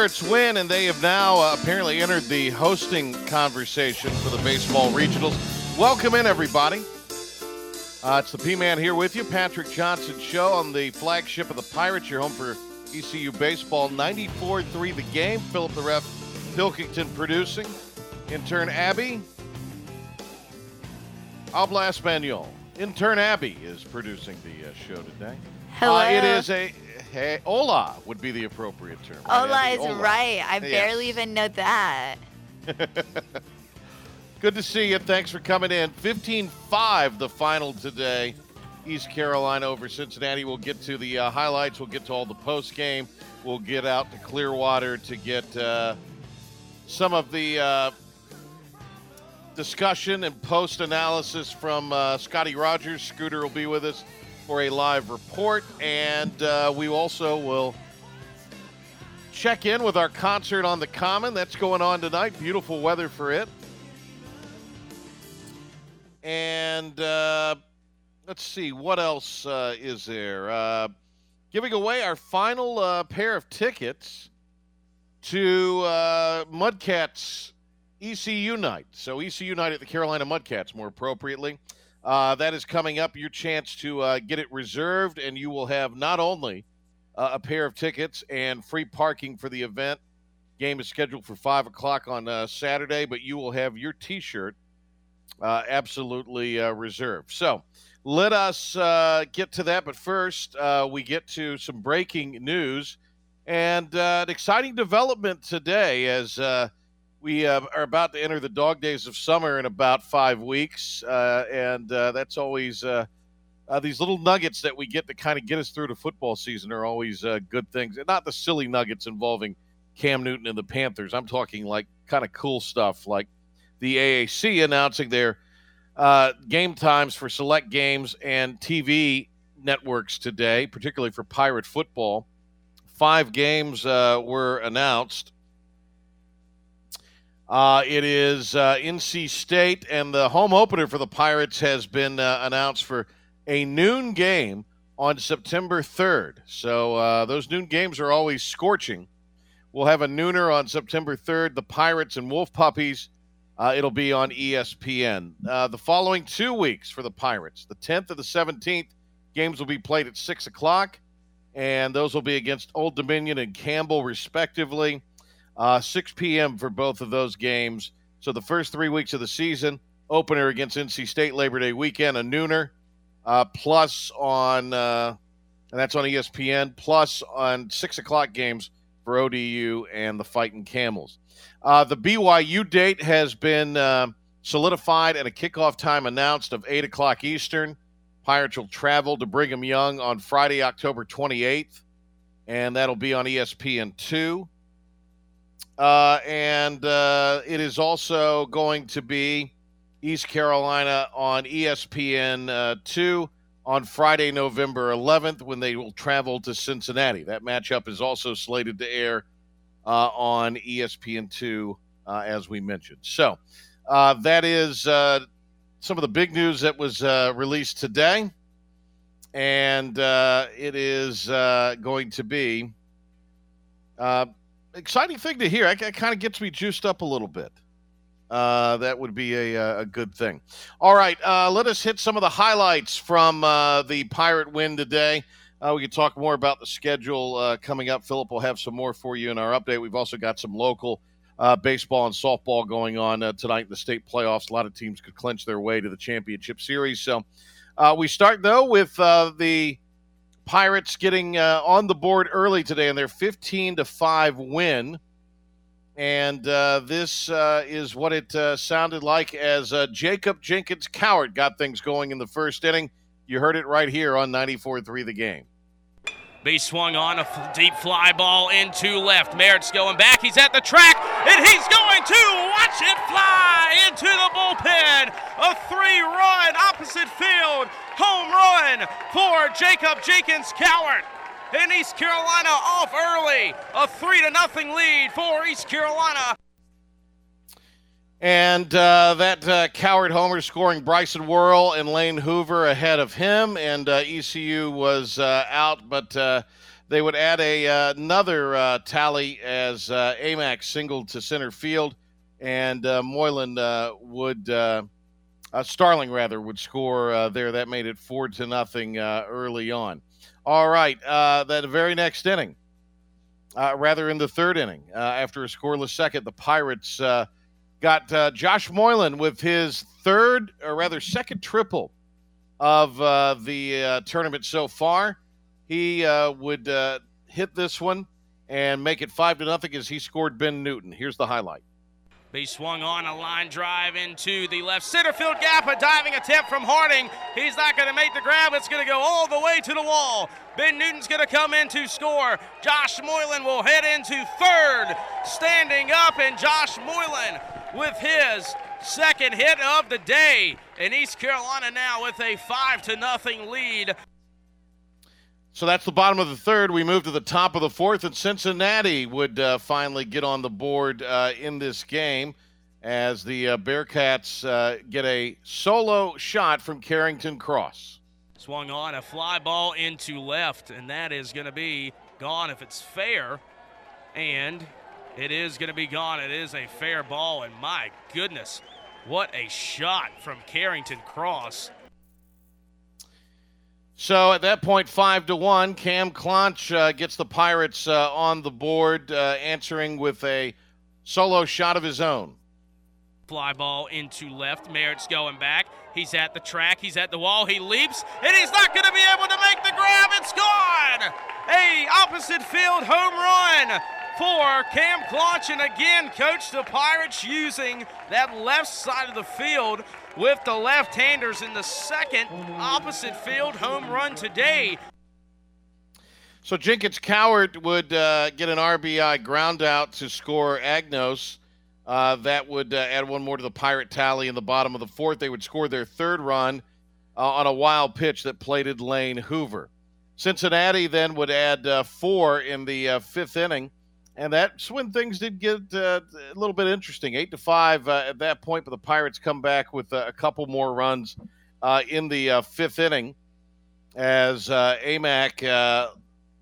Pirates win, and they have now uh, apparently entered the hosting conversation for the baseball regionals. Welcome in, everybody. Uh, it's the P Man here with you, Patrick Johnson Show on the flagship of the Pirates. You're home for ECU baseball, 94-3 the game. Philip the ref, Pilkington producing. Intern Abby, Habla Espanol. Intern Abby is producing the uh, show today. Hello. Uh, it is a hey, hola would be the appropriate term. right, Hola is Hola. right. I Yes. barely even know that. Good to see you. Thanks for coming in. 15-5 the final today. East Carolina over Cincinnati. We'll get to the uh, highlights. We'll get to all the post game. We'll get out to Clearwater to get uh, some of the uh, discussion and post analysis from uh, Scotty Rogers. Scooter will be with us for a live report, and uh, we also will check in with our concert on the Common. That's going on tonight. Beautiful weather for it. And uh, let's see, what else uh, is there? Uh, giving away our final uh, pair of tickets to uh, Mudcats ECU night. So ECU night at the Carolina Mudcats, more appropriately. Uh, that is coming up. Your chance to uh, get it reserved, and you will have not only uh, a pair of tickets and free parking for the event. Game is scheduled for five o'clock on uh, Saturday, but you will have your T-shirt uh, absolutely uh, reserved. So let us uh, get to that. But first, uh, we get to some breaking news and uh, an exciting development today as uh, we uh, are about to enter the dog days of summer in about five weeks. Uh, and uh, that's always. Uh, uh, these little nuggets that we get to kind of get us through the football season are always uh, good things. And not the silly nuggets involving Cam Newton and the Panthers. I'm talking like kind of cool stuff like the AAC announcing their game times for select games and TV networks today, particularly for Pirate football. Five games were announced. Uh, it is uh, NC State, and the home opener for the Pirates has been uh, announced for a noon game on September 3rd. So uh, those noon games are always scorching. We'll have a nooner on September 3rd. The Pirates and Wolf Puppies. Uh, it'll be on ESPN. Uh, the following two weeks for the Pirates, the 10th and the 17th, games will be played at 6 o'clock, and those will be against Old Dominion and Campbell, respectively. Uh, 6 p.m. for both of those games. So the first three weeks of the season, opener against NC State Labor Day weekend, a nooner, uh, plus on, uh, and that's on ESPN, plus on 6 o'clock games for ODU and the Fighting Camels. Uh, the BYU date has been uh, solidified and a kickoff time announced of 8 o'clock Eastern. Pirates will travel to Brigham Young on Friday, October 28th, and that'll be on ESPN 2. Uh, and uh, it is also going to be East Carolina on ESPN uh, 2 on Friday, November 11th, when they will travel to Cincinnati. That matchup is also slated to air uh, on ESPN2, uh, as we mentioned. So that is some of the big news that was released today. And uh, it is uh, going to be uh, exciting thing to hear. It, kind of gets me juiced up a little bit. Uh, that would be a, a good thing. All right, uh, let us hit some of the highlights from uh, the Pirate win today. Uh, we can talk more about the schedule uh, coming up. Philip will have some more for you in our update. We've also got some local uh, baseball and softball going on uh, tonight in the state playoffs. A lot of teams could clinch their way to the championship series. So uh, we start, though, with uh, the Pirates getting uh, on the board early today in their 15 to 5 win. And uh, this uh, is what it sounded like as Jacob Jenkins Cowart got things going in the first inning. You heard it right here on 94.3 The Game. Base swung on a f- deep fly ball into left. Merritt's going back. He's at the track, and he's going to watch it fly into the bullpen. A three-run opposite field home run for Jacob Jenkins Cowart. And East Carolina off early. A three to nothing lead for East Carolina. And uh, that uh, Cowart homer scoring Bryson Worrell and Lane Hoover ahead of him. And uh, ECU was uh, out, but uh, they would add a, uh, another tally as Amac singled to center field. And Moylan would, Starling rather, would score there. That made it four to nothing early on. All right, that very next inning, rather in the third inning, after a scoreless second, the Pirates Got uh, Josh Moylan with his third, or rather second triple of uh, the uh, tournament so far. He uh, would uh, hit this one and make it five to nothing as he scored Ben Newton. Here's the highlight. He swung on a line drive into the left center field gap. A diving attempt from Harding. He's not going to make the grab. It's going to go all the way to the wall. Ben Newton's going to come in to score. Josh Moylan will head into third, standing up, and Josh Moylan with his second hit of the day. And East Carolina now with a five to nothing lead. So that's the bottom of the third. We move to the top of the fourth, and Cincinnati would uh, finally get on the board uh, in this game as the uh, Bearcats uh, get a solo shot from Carrington Cross. Swung on a fly ball into left, and that is going to be gone if it's fair. And it is going to be gone. It is a fair ball, and my goodness, what a shot from Carrington Cross. So at that point, five to one, Cam Clonch uh, gets the Pirates uh, on the board, uh, answering with a solo shot of his own. Fly ball into left. Merritt's going back. He's at the track. He's at the wall. He leaps, and he's not going to be able to make the grab. It's gone. A opposite field home run for Cam Clonch. And again, coach the Pirates using that left side of the field with the left-handers in the second opposite field home run today. So Jenkins Cowart would uh, get an RBI ground out to score Agnos. Uh, that would uh, add one more to the Pirate tally in the bottom of the fourth. They would score their third run uh, on a wild pitch that plated Lane Hoover. Cincinnati then would add uh, four in the uh, fifth inning and that's when things did get uh, a little bit interesting. Eight to five uh, at that point, but the Pirates come back with uh, a couple more runs uh, in the uh, fifth inning as uh, Amac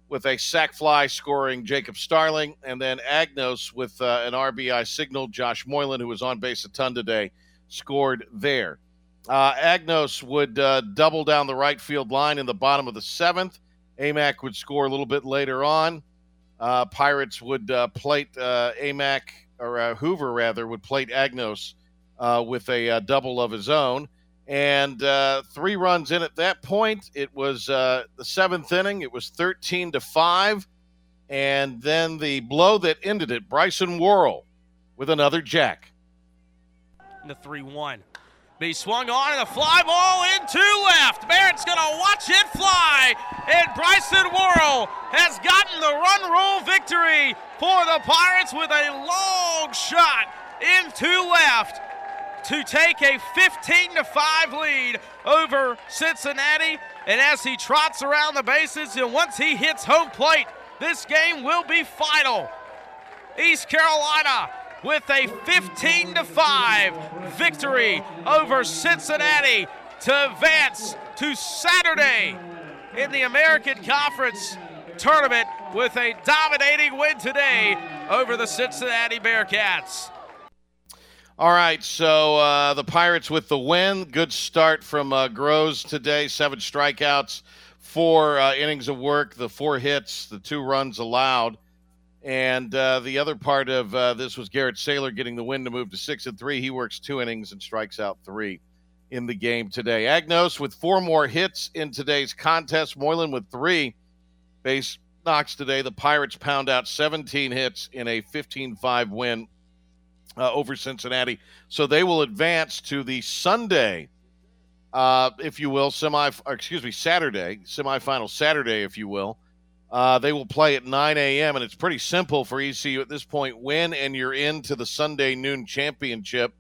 with a sac fly scoring Jacob Starling, and then Agnos with an RBI signal. Josh Moylan, who was on base a ton today, scored there. Agnos would double down the right field line in the bottom of the seventh. Amac would score a little bit later on uh, Pirates would uh, plate uh, Amac or uh, Hoover rather would plate Agnos uh, with a uh, double of his own, and three runs in at that point. It was the seventh inning. It was thirteen to five, and then the blow that ended it. Bryson Worrell with another jack. The three-one. Be swung on and a fly ball into left. Barrett's going to watch it fly. And Bryson Worrell has gotten the run rule victory for the Pirates with a long shot into left to take a 15 to 5 lead over Cincinnati. And as he trots around the bases, and once he hits home plate, this game will be final. East Carolina with a 15 to 5 victory over Cincinnati to advance to Saturday in the American Conference tournament with a dominating win today over the Cincinnati Bearcats. All right, so uh, the Pirates with the win. Good start from uh, Grosz today. Seven strikeouts four uh, innings of work, the four hits, the two runs allowed. And uh, the other part of uh, this was Garrett Saylor getting the win to move to six and three. He works two innings and strikes out three in the game today. Agnos with four more hits in today's contest. Moylan with three base knocks today. The Pirates pound out 17 hits in a 15 5 win uh, over Cincinnati. So they will advance to the Sunday, uh, if you will, semi, excuse me, Saturday, semifinal Saturday, if you will. Uh, they will play at 9 a.m. and it's pretty simple for ECU at this point. Win and you're into the Sunday noon championship.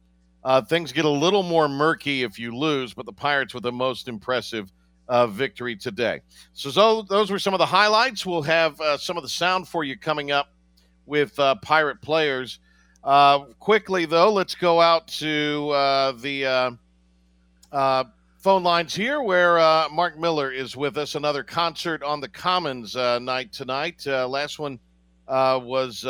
Uh, things get a little more murky if you lose, but the Pirates with the most impressive uh, victory today. So, so, those were some of the highlights. We'll have uh, some of the sound for you coming up with uh, Pirate players. Uh, quickly, though, let's go out to the phone lines here where Mark Miller is with us. Another concert on the Commons night tonight. last one was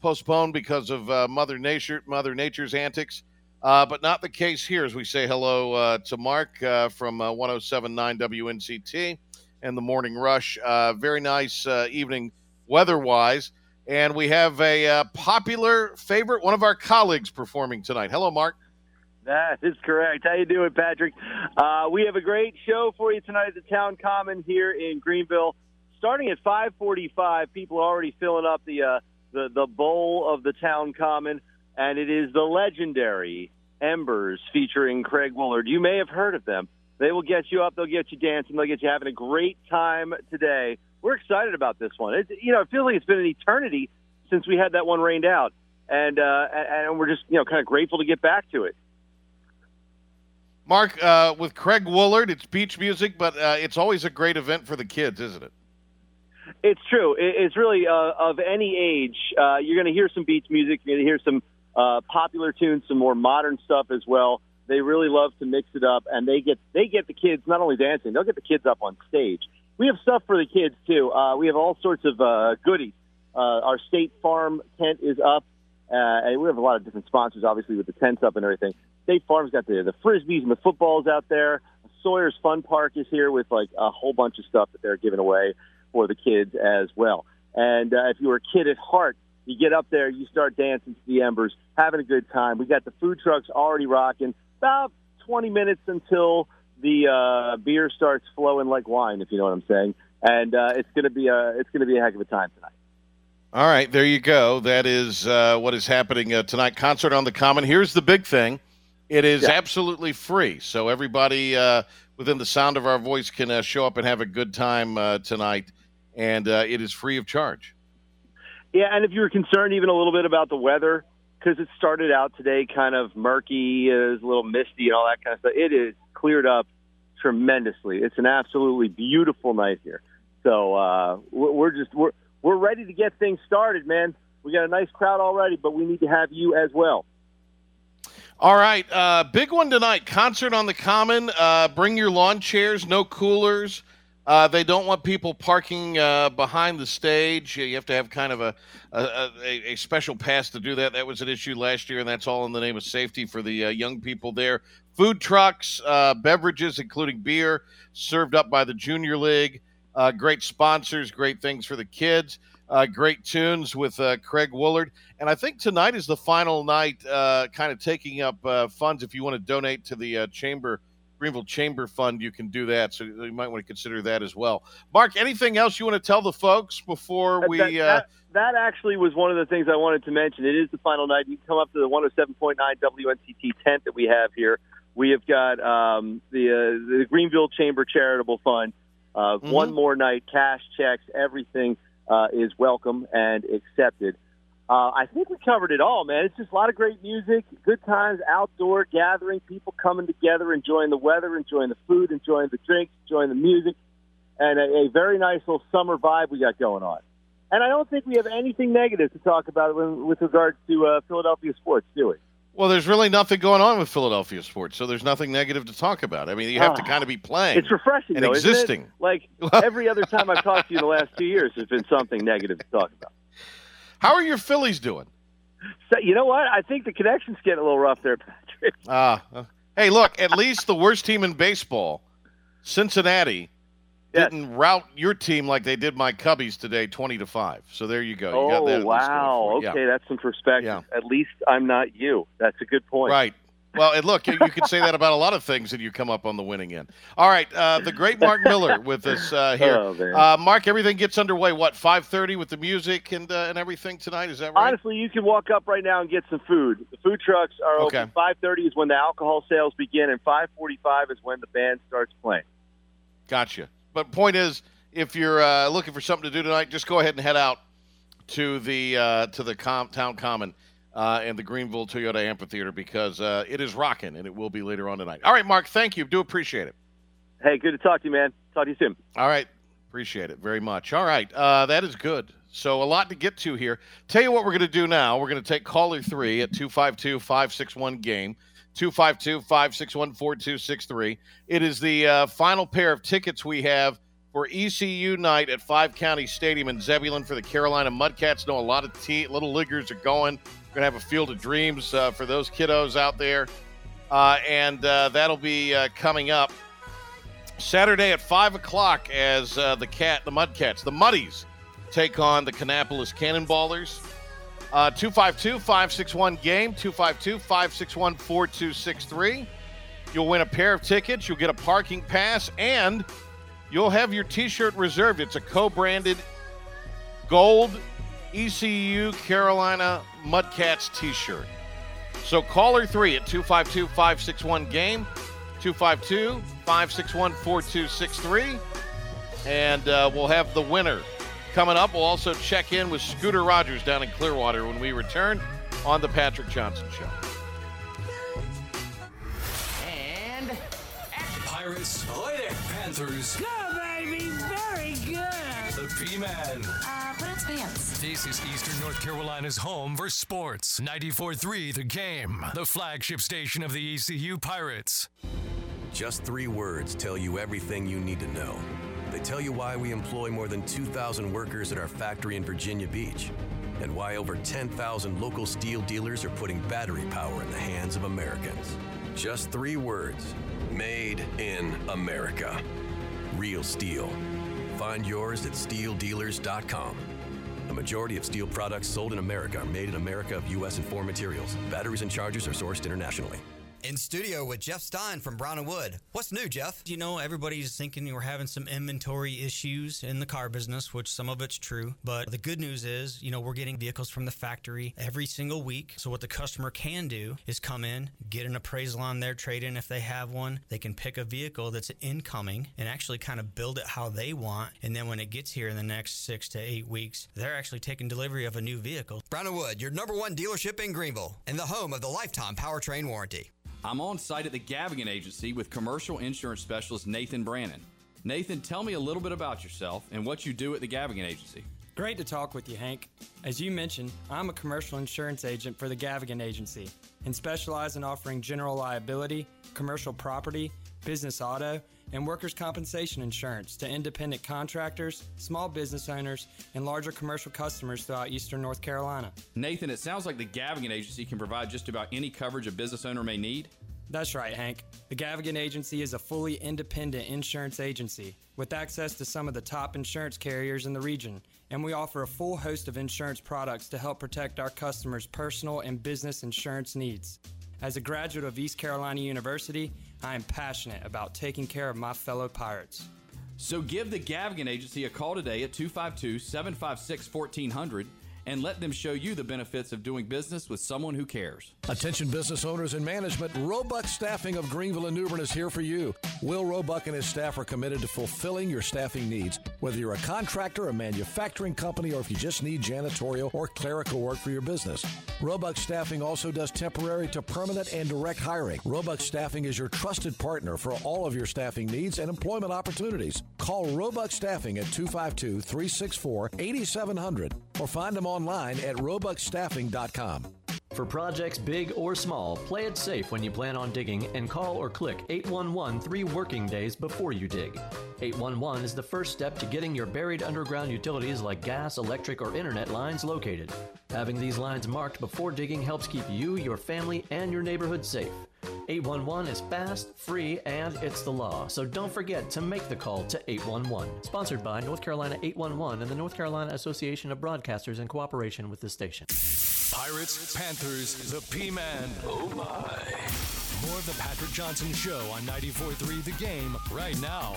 postponed because of Mother Nature, Mother Nature's antics. Uh, but not the case here as we say hello uh, to Mark uh, from uh, 1079 WNCT and the Morning Rush. Uh, very nice uh, evening weather wise. And we have a uh, popular favorite, one of our colleagues performing tonight. Hello, Mark. That is correct. How you doing, Patrick? we have a great show for you tonight at the Town Common here in Greenville. Starting at 5:45, people are already filling up the the the bowl of the Town Common and it is the legendary Embers featuring Craig Woolard. You may have heard of them. They will get you up, they'll get you dancing, they'll get you having a great time today. We're excited about this one. It, you know, it feels like it's been an eternity since we had that one rained out, and uh, and we're just you know kind of grateful to get back to it. Mark, uh, with Craig Woolard, it's beach music, but uh, it's always a great event for the kids, isn't it? It's true. It's really uh, of any age. Uh, you're going to hear some beach music. You're going to hear some uh, popular tunes, some more modern stuff as well. They really love to mix it up, and they get they get the kids not only dancing, they'll get the kids up on stage. We have stuff for the kids too. Uh, we have all sorts of goodies. Our State Farm tent is up, and we have a lot of different sponsors, obviously with the tents up and everything. State Farm's got the the frisbees and the footballs out there. Sawyer's Fun Park is here with like a whole bunch of stuff that they're giving away for the kids as well. And uh, if you're a kid at heart, you get up there, you start dancing to the embers, having a good time. We got the food trucks already rocking. About 20 minutes until the uh, beer starts flowing like wine, if you know what I'm saying. And uh, it's gonna be a it's gonna be a heck of a time tonight. All right, there you go. That is uh, what is happening uh, tonight. Concert on the Common. Here's the big thing: it is yeah. absolutely free, so everybody uh, within the sound of our voice can uh, show up and have a good time uh, tonight, and uh, it is free of charge. Yeah, and if you were concerned even a little bit about the weather, because it started out today kind of murky, it was a little misty and all that kind of stuff, it is cleared up tremendously. It's an absolutely beautiful night here. So uh, we're just we're we're ready to get things started, man. We got a nice crowd already, but we need to have you as well. All right, uh, big one tonight. Concert on the Common. Uh, bring your lawn chairs, no coolers. Uh, they don't want people parking uh, behind the stage. You have to have kind of a, a, a, special pass to do that. That was an issue last year, and that's all in the name of safety for the uh, young people there. Food trucks, uh, beverages, including beer, served up by the Junior League. Great sponsors, great things for the kids. Uh, great tunes with Craig Woolard. And I think tonight is the final night, kind of taking up funds if you want to donate to the Chamber Greenville Chamber Fund, you can do that. So you might want to consider that as well. Mark, anything else you want to tell the folks before we? That, that, uh... that, actually was one of the things I wanted to mention. It is the final night. You can come up to the 107.9 WNCT tent that we have here. We have got um, the uh, the Greenville Chamber Charitable Fund. Uh, mm-hmm. One more night, cash checks, everything uh, is welcome and accepted. Uh, I think we covered it all, man. It's just a lot of great music, good times, outdoor gathering, people coming together, enjoying the weather, enjoying the food, enjoying the drinks, enjoying the music, and a, a very nice little summer vibe we got going on. And I don't think we have anything negative to talk about with regards to uh, Philadelphia sports, do we? Well, there's really nothing going on with Philadelphia sports, so there's nothing negative to talk about. I mean, you have to ah, kind of be playing. It's refreshing, and though, existing. Like every other time I've talked to you in the last two years, there's been something negative to talk about. How are your Phillies doing? So, you know what? I think the connection's getting a little rough there, Patrick. Ah, uh, hey, look. At least the worst team in baseball, Cincinnati, Yes. didn't route your team like they did my Cubbies today, twenty to five. So there you go. You got oh that at least going wow! Okay, that's some perspective. Yeah. At least I'm not you. That's a good point. Right. Well, and look, you, you can say that about a lot of things, and you come up on the winning end. All right, uh, the great Mark Miller with us uh, here. Oh, uh, Mark, everything gets underway. What five thirty with the music and uh, and everything tonight? Is that right? Honestly, you can walk up right now and get some food. The food trucks are Okay. open. Five thirty is when the alcohol sales begin, and five forty-five is when the band starts playing. Gotcha. But point is, if you're uh, looking for something to do tonight, just go ahead and head out to the uh, to the com- town common uh, and the Greenville Toyota Amphitheater because uh, it is rocking and it will be later on tonight. All right, Mark. Thank you. Do appreciate it. Hey, good to talk to you, man. Talk to you soon. All right. Appreciate it very much. All right. Uh, that is good. So, a lot to get to here. Tell you what we're going to do now. We're going to take caller three at 252 561 game, 252 561 4263. It is the uh, final pair of tickets we have for ECU night at Five County Stadium in Zebulon for the Carolina Mudcats. Know a lot of te- little leaguers are going. We're going to have a field of dreams uh, for those kiddos out there. Uh, and uh, that'll be uh, coming up Saturday at five o'clock as uh, the cat, the Mudcats, the Muddies, take on the Kannapolis Cannonballers. Uh, 252-561 game, 252-561-4263. You'll win a pair of tickets, you'll get a parking pass, and you'll have your t-shirt reserved. It's a co-branded gold ECU Carolina Mudcats t-shirt. So caller three at 252 561 game, 252 561 4263. And uh, we'll have the winner coming up. We'll also check in with Scooter Rogers down in Clearwater when we return on The Patrick Johnson Show. And Pirates. Ahoy there. Panthers. go, baby. Very good. The P-Man. Uh, put its pants. This is Eastern North Carolina's home for sports. 94.3 The Game. The flagship station of the ECU Pirates. Just three words tell you everything you need to know. They tell you why we employ more than 2,000 workers at our factory in Virginia Beach, and why over 10,000 local STIHL dealers are putting battery power in the hands of Americans. Just three words Made in America. Real STIHL. Find yours at stihldealers.com. A majority of STIHL products sold in America are made in America of U.S. and foreign materials. Batteries and chargers are sourced internationally. In studio with Jeff Stein from Brown and Wood. What's new, Jeff? You know, everybody's thinking we're having some inventory issues in the car business, which some of it's true. But the good news is, you know, we're getting vehicles from the factory every single week. So what the customer can do is come in, get an appraisal on their trade in if they have one. They can pick a vehicle that's incoming and actually kind of build it how they want. And then when it gets here in the next six to eight weeks, they're actually taking delivery of a new vehicle. Brown and Wood, your number one dealership in Greenville and the home of the lifetime powertrain warranty. I'm on site at the Gavigan Agency with commercial insurance specialist Nathan Brannon. Nathan, tell me a little bit about yourself and what you do at the Gavigan Agency. Great to talk with you, Hank. As you mentioned, I'm a commercial insurance agent for the Gavigan Agency and specialize in offering general liability, commercial property, business auto, and workers' compensation insurance to independent contractors, small business owners, and larger commercial customers throughout eastern North Carolina. Nathan, it sounds like the Gavigan Agency can provide just about any coverage a business owner may need. That's right, Hank. The Gavigan Agency is a fully independent insurance agency with access to some of the top insurance carriers in the region, and we offer a full host of insurance products to help protect our customers' personal and business insurance needs. As a graduate of East Carolina University, I am passionate about taking care of my fellow pirates. So give the Gavigan Agency a call today at 252 756 1400 and let them show you the benefits of doing business with someone who cares. Attention business owners and management, Roebuck Staffing of Greenville and New Bern is here for you. Will Roebuck and his staff are committed to fulfilling your staffing needs. Whether you're a contractor, a manufacturing company, or if you just need janitorial or clerical work for your business. Roebuck Staffing also does temporary to permanent and direct hiring. Roebuck Staffing is your trusted partner for all of your staffing needs and employment opportunities. Call Roebuck Staffing at 252 364 8700 or find them online at roebuckstaffing.com. For projects big or small, play it safe when you plan on digging and call or click 811 three working days before you dig. 811 is the first step to getting your buried underground utilities like gas, electric, or internet lines located. Having these lines marked before digging helps keep you, your family, and your neighborhood safe. 811 is fast, free, and it's the law. So don't forget to make the call to 811. Sponsored by North Carolina 811 and the North Carolina Association of Broadcasters in cooperation with the station. Pirates, Panthers, the P-Man. Oh my. More of the Patrick Johnson Show on 94.3 The Game right now.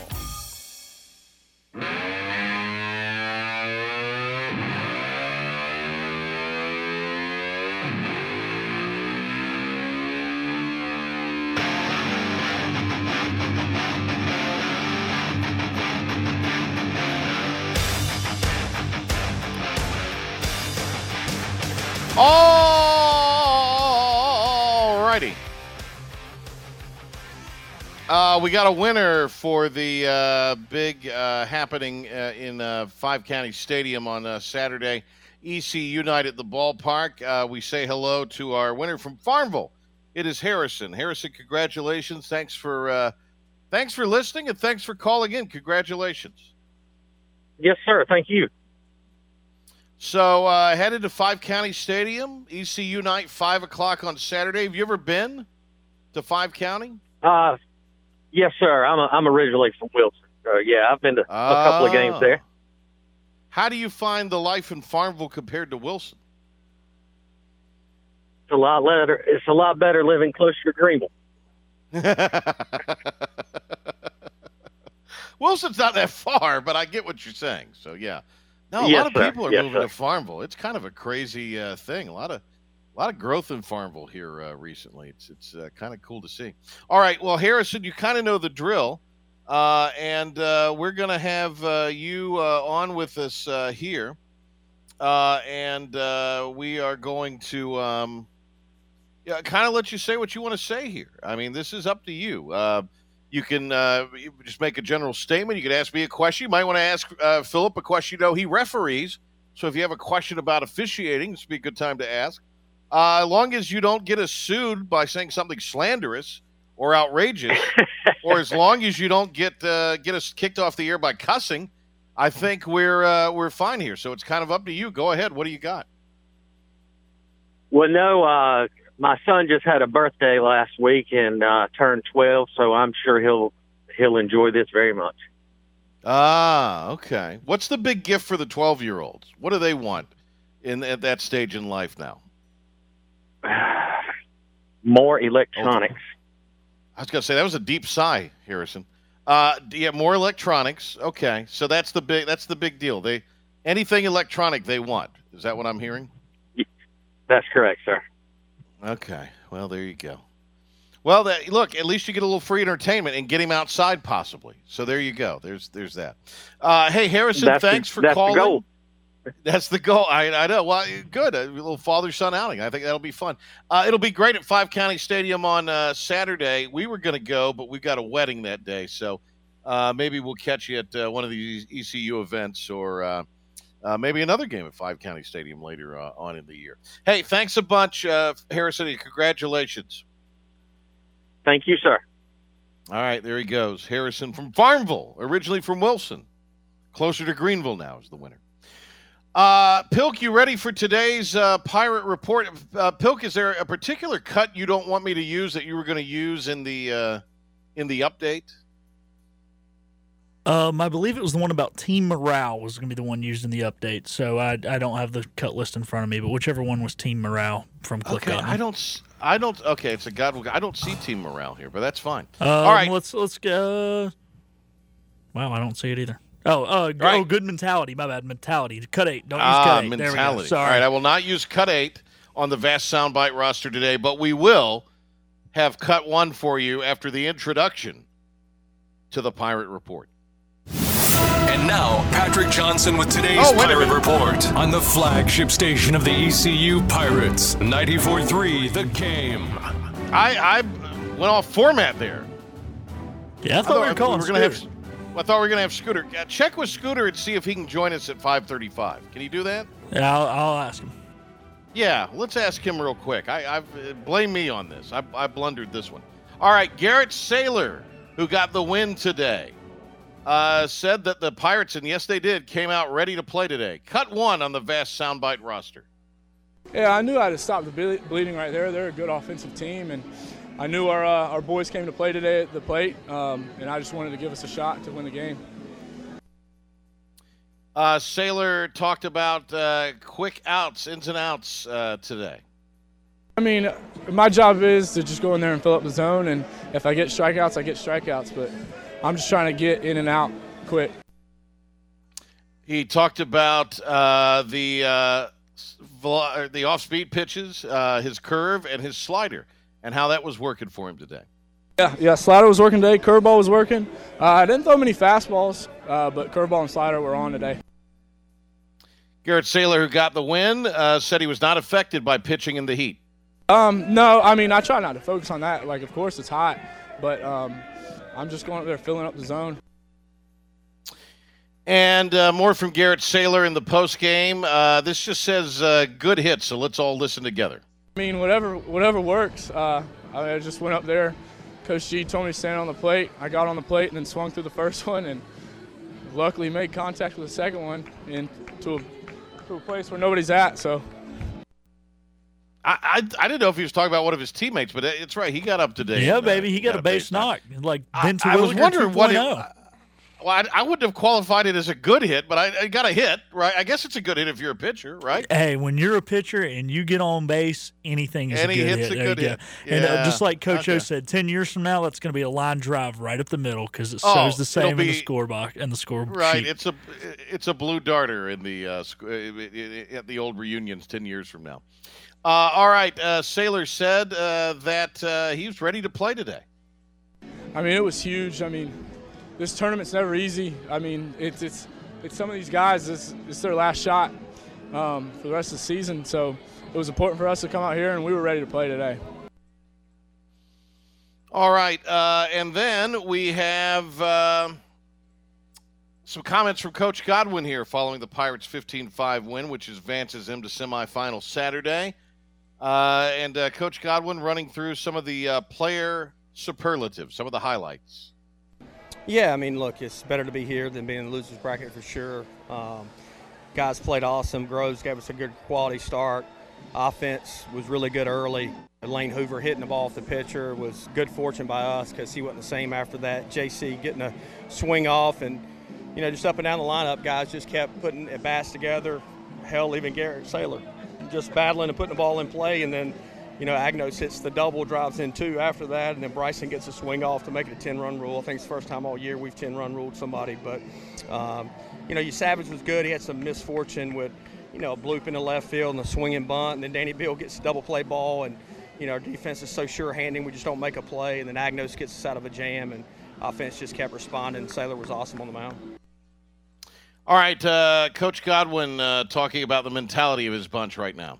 All righty. Uh, we got a winner for the uh, big uh, happening uh, in uh, Five County Stadium on uh, Saturday. ECU night at the ballpark. We say hello to our winner from Farmville. It is Harrison. Harrison, congratulations. Thanks for thanks for listening and thanks for calling in. Congratulations. Yes, sir. Thank you. So uh, headed to Five County Stadium, ECU night, five o'clock on Saturday. Have you ever been to Five County? Uh, yes, sir. I'm a, I'm originally from Wilson. Uh, yeah, I've been to a couple of games Ah. there. How do you find the life in Farmville compared to Wilson? It's a lot better. It's a lot better living closer to Greenville. Wilson's not that far, but I get what you're saying. So yeah, no, a Yes, lot of sir. people are Yes, moving sir. to Farmville. It's kind of a crazy uh, thing. A lot of a lot of growth in Farmville here uh, recently. It's it's uh, kind of cool to see. All right, well, Harrison, you kind of know the drill, uh, and uh, we're gonna have uh, you uh, on with us uh, here, uh, and uh, we are going to. Um, yeah, kind of let you say what you want to say here. I mean, this is up to you. You can uh, just make a general statement. You can ask me a question. You might want to ask uh, Philip a question. You know, he referees, so if you have a question about officiating, this would be a good time to ask. Uh, as long as you don't get us sued by saying something slanderous or outrageous, or as long as you don't get uh, get us kicked off the air by cussing, I think we're uh, we're fine here. So it's kind of up to you. Go ahead. What do you got? Well, no, uh, my son just had a birthday last week and uh, turned 12, so I'm sure he'll he'll enjoy this very much. Ah, okay. What's the big gift for the 12 year olds? What do they want in at that stage in life now? More electronics. I was going to say that was a deep sigh, Harrison. Uh, yeah, more electronics. Okay, so that's the big that's the big deal. They anything electronic they want. Is that what I'm hearing? That's correct, sir. Okay. Well, there you go. Well, that, look, at least you get a little free entertainment and get him outside, possibly. So there you go. There's there's that. Uh, hey, Harrison, That's the- thanks for that's the calling. goal. That's the goal. I, I know. Well, good. A little father son outing. I think that'll be fun. Uh, it'll be great at Five County Stadium on uh, Saturday. We were going to go, but we've got a wedding that day. So uh, maybe we'll catch you at uh, one of these ECU events or uh, maybe another game at Five County Stadium later uh, on in the year. Hey, thanks a bunch, uh, Harrison. and Congratulations. Thank you, sir. All right, there he goes. Harrison from Farmville, originally from Wilson. Closer to Greenville now is the winner. Uh, Pilk, you ready for today's uh, pirate report? Uh, Pilk, is there a particular cut you don't want me to use that you were going to use in the uh, in the update? Um, I believe it was the one about team morale was going to be the one used in the update. So I, I don't have the cut list in front of me, but whichever one was team morale from Click Okay, I don't. I don't. Okay, it's a God. I don't see team morale here, but that's fine. Um, All right. let's let's go. Wow, I don't see it either. Oh, uh, g- oh, good mentality. My bad, mentality. Cut eight. Don't use Ah, cut eight. There we go. mentality. Sorry. All right, I will not use cut eight on the vast soundbite roster today, but we will have cut one for you after the introduction to the Pirate Report. And now, Patrick Johnson with today's Oh, Pirate. Report on the flagship station of the ECU Pirates, 94.3 The Game. I, I went off format there. Yeah, I thought we were calling gonna have. Scooter. I thought we were gonna have Scooter. Uh, check with Scooter and see if he can join us at 5:35. Can he do that? Yeah, I'll, I'll ask him. Yeah, let's ask him real quick. I, I've uh, blame me on this. I, I blundered this one. All right, Garrett Saylor, who got the win today, uh, said that the Pirates, and yes, they did, came out ready to play today. Cut one on the vast soundbite roster. Yeah, I knew I had to stop the ble- bleeding right there. They're a good offensive team, and I knew our uh, our boys came to play today at the plate, um, and I just wanted to give us a shot to win the game. Uh, Saylor talked about uh, quick outs, ins and outs uh, today. I mean, my job is to just go in there and fill up the zone, and if I get strikeouts, I get strikeouts. But I'm just trying to get in and out quick. He talked about uh, the uh, velo- the off speed pitches, uh, his curve, and his slider, and how that was working for him today. Yeah, yeah. Slider was working today. Curveball was working. Uh, I didn't throw many fastballs, uh, but curveball and slider were on today. Garrett Saylor, who got the win, uh, said he was not affected by pitching in the heat. Um, no, I mean I try not to focus on that. Like, of course it's hot, but um, I'm just going up there filling up the zone. And uh, more from Garrett Saylor in the post game. Uh, this just says uh, good hit, so let's all listen together. I mean, whatever whatever works. Uh, I just went up there. Coach G told me to stand on the plate. I got on the plate and then swung through the first one, and luckily made contact with the second one into a, to a place where nobody's at. So I, I, I didn't know if he was talking about one of his teammates, but it's right. He got up today. Yeah, and, baby, he got, got a base knock, like Vince I, I was wondering what it. Well, I, I wouldn't have qualified it as a good hit, but I, I got a hit, right? I guess it's a good hit if you're a pitcher, right? Hey, when you're a pitcher and you get on base, anything is Any a good hit's hit. a good go. hit. And uh, just like Coach O said, ten years from now, that's going to be a line drive right up the middle because it Oh, shows the same in the be- score box and the score Right. sheet. It's a it's a blue darter in the uh, uh, at the old reunions ten years from now. Uh, all right. Uh, Saylor said uh, that uh, he was ready to play today. I mean, it was huge. I mean, this tournament's never easy. I mean, it's it's it's some of these guys. It's, it's their last shot um, for the rest of the season. So it was important for us to come out here, and we were ready to play today. All right, uh, and then we have uh, some comments from Coach Godwin here following the Pirates' 15-5 win, which advances him to semifinal Saturday. Uh, and uh, Coach Godwin running through some of the uh, player superlatives, some of the highlights. Yeah, I mean, look, it's better to be here than being in the losers bracket for sure. Um, guys played awesome. Grosz gave us a good quality start. Offense was really good early. Lane Hoover hitting the ball off the pitcher was good fortune by us because he wasn't the same after that. JC getting a swing off and, you know, just up and down the lineup, guys just kept putting at bats together. Hell, even Garrett Saylor just battling and putting the ball in play. And then, you know, Agnos hits the double, drives in two after that, and then Bryson gets a swing off to make it a 10 run rule. I think it's the first time all year we've 10 run ruled somebody. But, um, you know, you Savage was good. He had some misfortune with, you know, a bloop in the left field and a swinging bunt. And then Danny Beal gets a double play ball. And, you know, our defense is so sure handing, we just don't make a play. And then Agnos gets us out of a jam, and offense just kept responding. Saylor was awesome on the mound. All right, uh, Coach Godwin uh, talking about the mentality of his bunch right now.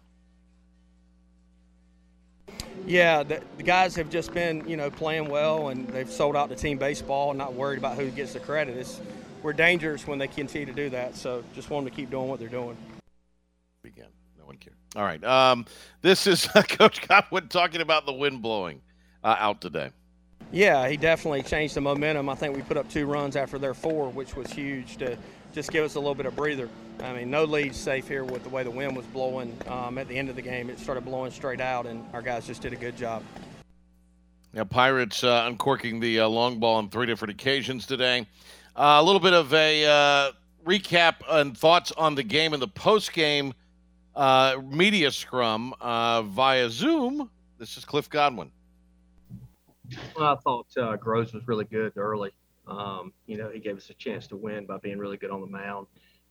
Yeah, the, the guys have just been, you know, playing well, and they've sold out to team baseball, and not worried about who gets the credit. It's, we're dangerous when they continue to do that. So just want them to keep doing what they're doing. Begin. No one cares. All right. Um, this is Coach Godwin talking about the wind blowing uh, out today. Yeah, he definitely changed the momentum. I think we put up two runs after their four, which was huge to just give us a little bit of breather. I mean, no lead safe here with the way the wind was blowing. Um, at the end of the game, it started blowing straight out, and our guys just did a good job. Now, Pirates uh, uncorking the uh, long ball on three different occasions today. Uh, a little bit of a uh, recap and thoughts on the game in the post game uh, media scrum uh, via Zoom. This is Cliff Godwin. Well, I thought uh, Grosz was really good early. Um, you know, he gave us a chance to win by being really good on the mound.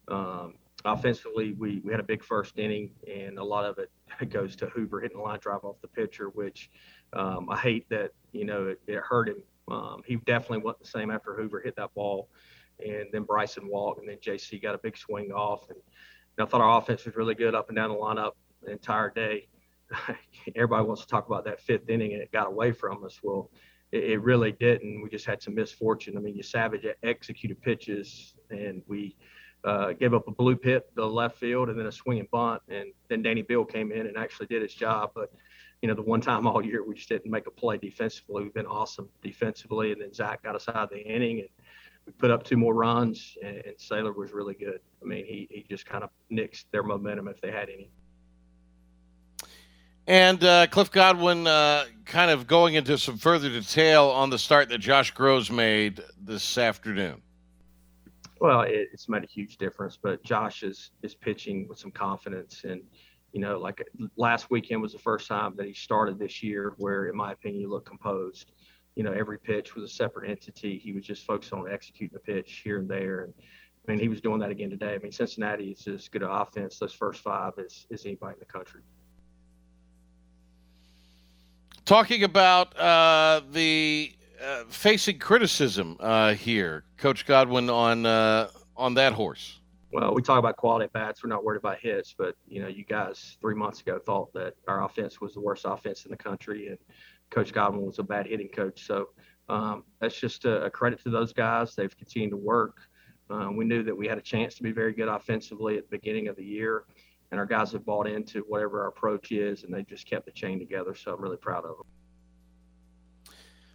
Um, offensively, we, we had a big first inning, and a lot of it goes to Hoover hitting a line drive off the pitcher, which um, I hate that, you know, it, it hurt him. Um, he definitely wasn't the same after Hoover hit that ball. And then Bryson walked, and then JC got a big swing off. And, and I thought our offense was really good up and down the lineup the entire day. Everybody wants to talk about that fifth inning, and it got away from us. Well, it, it really didn't. We just had some misfortune. I mean, you Savage executed pitches, and we uh, gave up a blue pit to the left field, and then a swinging bunt, and then Danny Beal came in and actually did his job. But you know, the one time all year we just didn't make a play defensively. We've been awesome defensively, and then Zach got us out of the inning, and we put up two more runs, and, and Saylor was really good. I mean, he, he just kind of nixed their momentum if they had any. And uh, Cliff Godwin uh, kind of going into some further detail on the start that Josh Grosz made this afternoon. Well, it, it's made a huge difference, but Josh is is pitching with some confidence, and you know, like last weekend was the first time that he started this year, where, in my opinion, he looked composed. You know, every pitch was a separate entity. He was just focused on executing the pitch here and there, and I mean, he was doing that again today. I mean, Cincinnati is as good an offense those first five as, as anybody in the country. Talking about uh, the uh, facing criticism uh, here, Coach Godwin on uh, on that horse. Well, we talk about quality at bats. We're not worried about hits, but you know, you guys three months ago thought that our offense was the worst offense in the country, and Coach Godwin was a bad hitting coach. So um, that's just a, a, credit to those guys. They've continued to work. Um, we knew that we had a chance to be very good offensively at the beginning of the year, and our guys have bought into whatever our approach is, and they just kept the chain together. So I'm really proud of them.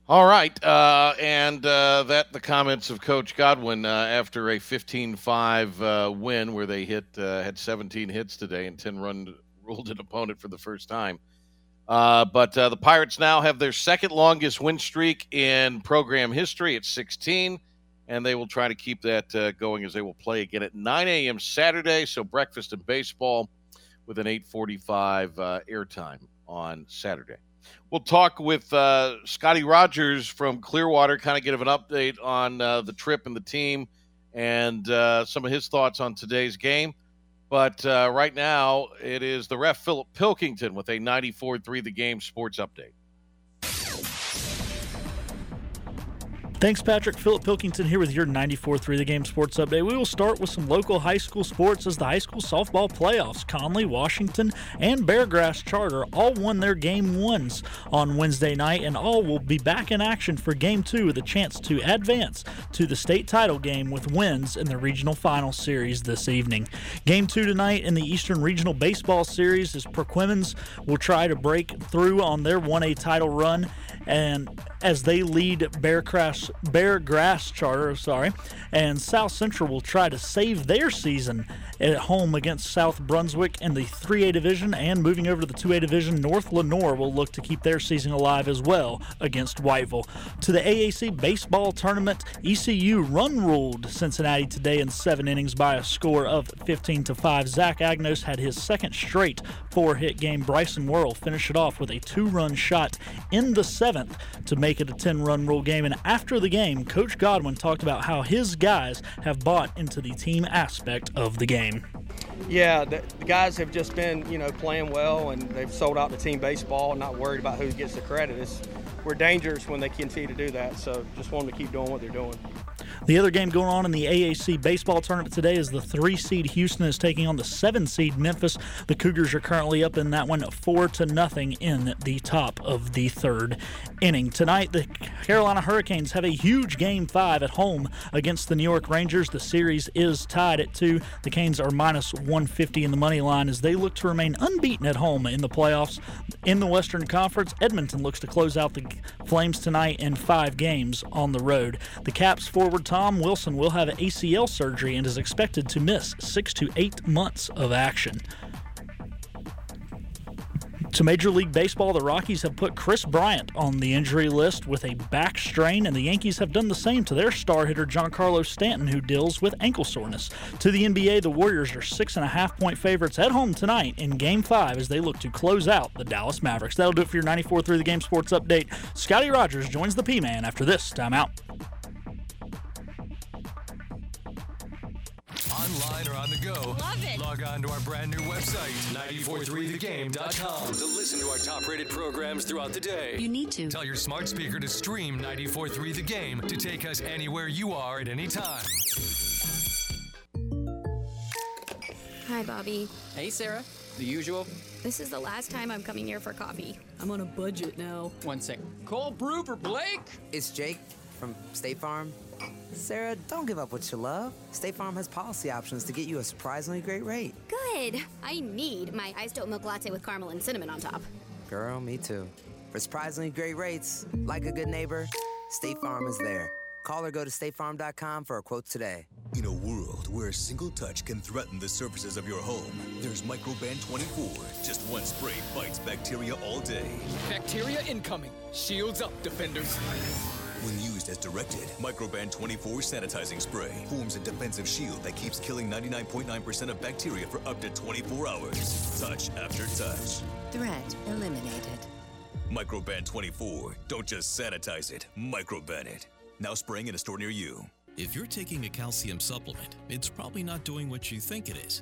All right, uh, and uh, that the comments of Coach Godwin uh, after a 15-5 uh, win where they hit uh, had 17 hits today and 10 run ruled an opponent for the first time. Uh, but the Pirates now have their second longest win streak in program history at 16 and they will try to keep that uh, going as they will play again at 9 a.m. Saturday. So breakfast and baseball with an 8:45 uh, airtime on Saturday. We'll talk with uh, Scotty Rogers from Clearwater, kind of give an update on uh, the trip and the team, and uh, some of his thoughts on today's game. But uh, right now, it is the ref Philip Pilkington with a 94-3 The Game Sports Update. Thanks, Patrick. Philip Pilkington here with your 94.3 The Game Sports Update. We will start with some local high school sports as the high school softball playoffs. Conley, Washington, and Beargrass Charter all won their game ones on Wednesday night, and all will be back in action for game two with a chance to advance to the state title game with wins in the regional final series this evening. Game two tonight in the Eastern Regional Baseball Series is Perquimans will try to break through on their 1A title run and as they lead Beargrass, Bear Grass Charter, sorry, and South Central will try to save their season at home against South Brunswick in the 3A division, and moving over to the 2A division, North Lenoir will look to keep their season alive as well against Whiteville. To the AAC baseball tournament, ECU run ruled Cincinnati today in seven innings by a score of 15 to 5. Zach Agnos had his second straight four-hit game. Bryson Worrell finished it off with a two-run shot in the seventh to make it a 10-run rule game. And after the game, Coach Godwin talked about how his guys have bought into the team aspect of the game? Yeah, the, the, guys have just been, you know, playing well, and they've sold out the team baseball, not worried about who gets the credit. It's, we're dangerous when they continue to do that, so just want them to keep doing what they're doing. The other game going on in the AAC baseball tournament today is the three seed Houston is taking on the seven seed Memphis. The Cougars are currently up in that one four to nothing in the top of the third inning. Tonight, the Carolina Hurricanes have a huge game five at home against the New York Rangers. The series is tied at two. The Canes are minus 150 in the money line as they look to remain unbeaten at home in the playoffs. In the Western Conference, Edmonton looks to close out the Flames tonight in five games on the road. The Caps forward Tom Wilson will have ACL surgery and is expected to miss six to eight months of action. To Major League Baseball, the Rockies have put Kris Bryant on the injury list with a back strain, and the Yankees have done the same to their star hitter Giancarlo Stanton, who deals with ankle soreness. To the NBA, the Warriors are six and a half point favorites at home tonight in Game 5 as they look to close out the Dallas Mavericks. That'll do it for your 94 through the Game Sports Update. Scotty Rogers joins the P Man after this timeout. Online or on the go. Love it. Log on to our brand new website, 943thegame.com, to listen to our top rated programs throughout the day. You need to. Tell your smart speaker to stream 943 The Game to take us anywhere you are at any time. Hi, Bobby. Hey, Sarah. The usual. This is the last time I'm coming here for coffee. I'm on a budget now. One sec. Cold brew for Blake? It's Jake from State Farm. Sarah, don't give up what you love. State Farm has policy options to get you a surprisingly great rate. Good. I need my iced oat milk latte with caramel and cinnamon on top. Girl, me too. For surprisingly great rates, like a good neighbor, State Farm is there. Call or go to statefarm.com for a quote today. In a world Where a single touch can threaten the surfaces of your home, there's Microban 24. Just one spray fights bacteria all day. Bacteria incoming. Shields up, defenders. When used as directed, Microban 24 sanitizing spray forms a defensive shield that keeps killing 99.9% of bacteria for up to 24 hours. Touch after touch. Threat eliminated. Microban 24. Don't just sanitize it, microban it. Now spraying in a store near you. If you're taking a calcium supplement, it's probably not doing what you think it is.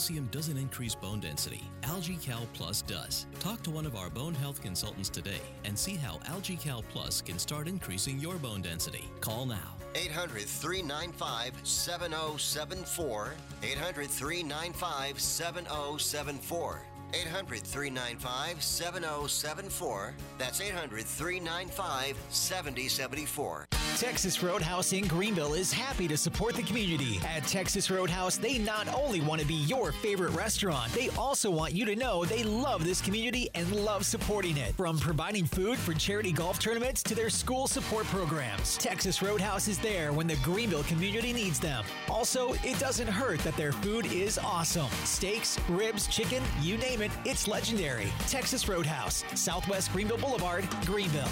doesn't increase bone density, AlgaeCal Plus does. Talk to one of our bone health consultants today and see how AlgaeCal Plus can start increasing your bone density. Call now. 800 395 7074. 800 395 7074. 800 395 7074. That's 800 395 7074. Texas Roadhouse in Greenville is happy to support the community. At Texas Roadhouse, they not only want to be your favorite restaurant, they also want you to know they love this community and love supporting it. From providing food for charity golf tournaments to their school support programs, Texas Roadhouse is there when the Greenville community needs them. Also, it doesn't hurt that their food is awesome. Steaks, ribs, chicken, you name it, it's legendary. Texas Roadhouse, Southwest Greenville Boulevard, Greenville.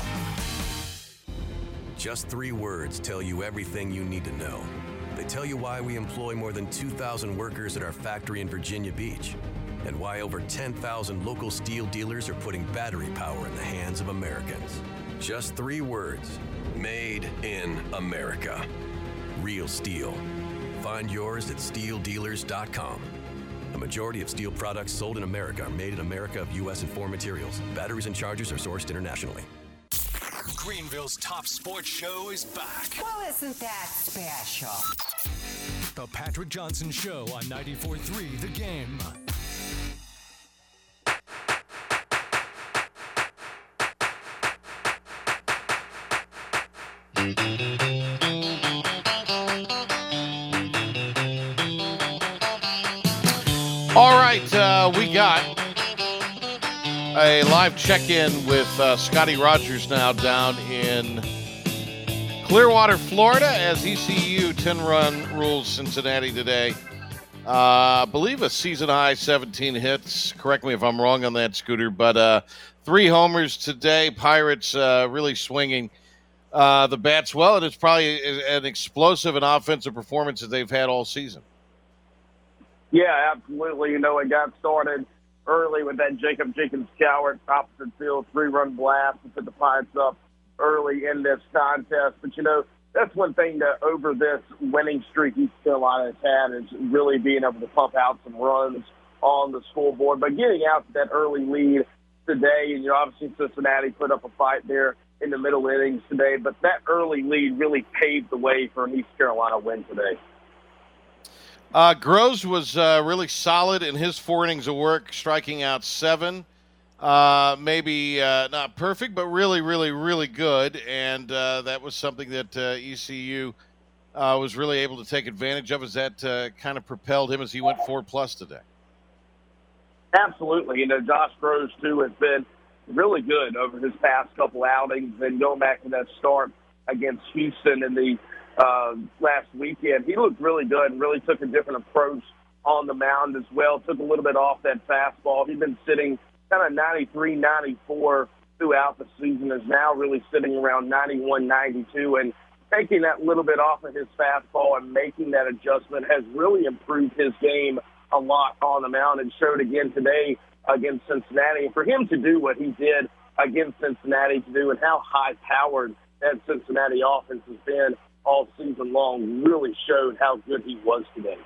Just three words tell you everything you need to know. They tell you why we employ more than 2,000 workers at our factory in Virginia Beach, and why over 10,000 local STIHL dealers are putting battery power in the hands of Americans. Just three words Made in America. Real STIHL. Find yours at stihldealers.com. The majority of STIHL products sold in America are made in America of U.S. and foreign materials. Batteries and chargers are sourced internationally. Greenville's top sports show is back. Well, isn't that special? The Patrick Johnson Show on 94.3 The Game. All right, uh, we got a live check-in with uh, Scotty Rogers now down in Clearwater, Florida, as ECU 10-run rules Cincinnati today. Uh, I believe a season high 17 hits. Correct me if I'm wrong on that, Scooter, but uh, three homers today. Pirates uh, really swinging uh, the bats well, and it's probably an explosive and offensive performance that they've had all season. Yeah, absolutely. You know, it got started early with that Jacob Jenkins Cowart opposite field three run blast to put the Pirates up early in this contest. But, you know, that's one thing that over this winning streak East Carolina has had is really being able to pump out some runs on the scoreboard. But getting out to that early lead today, and you know, obviously Cincinnati put up a fight there in the middle innings today, but that early lead really paved the way for an East Carolina win today. Uh, Grosz was uh, really solid in his four innings of work, striking out seven. Uh, maybe uh, not perfect, but really, really, really good. And uh, that was something that uh, ECU was really able to take advantage of. As that kind of propelled him as he went four plus today. Absolutely. You know, Josh Grosz, too, has been really good over his past couple outings. And going back to that start against Houston in the uh, last weekend. He looked really good and really took a different approach on the mound as well. Took a little bit off that fastball. He's been sitting kind of 93, 94 throughout the season. Is now really sitting around 91, 92, and taking that little bit off of his fastball and making that adjustment has really improved his game a lot on the mound and showed again today against Cincinnati. And for him to do what he did against Cincinnati to do and how high powered that Cincinnati offense has been all season long really showed how good he was today.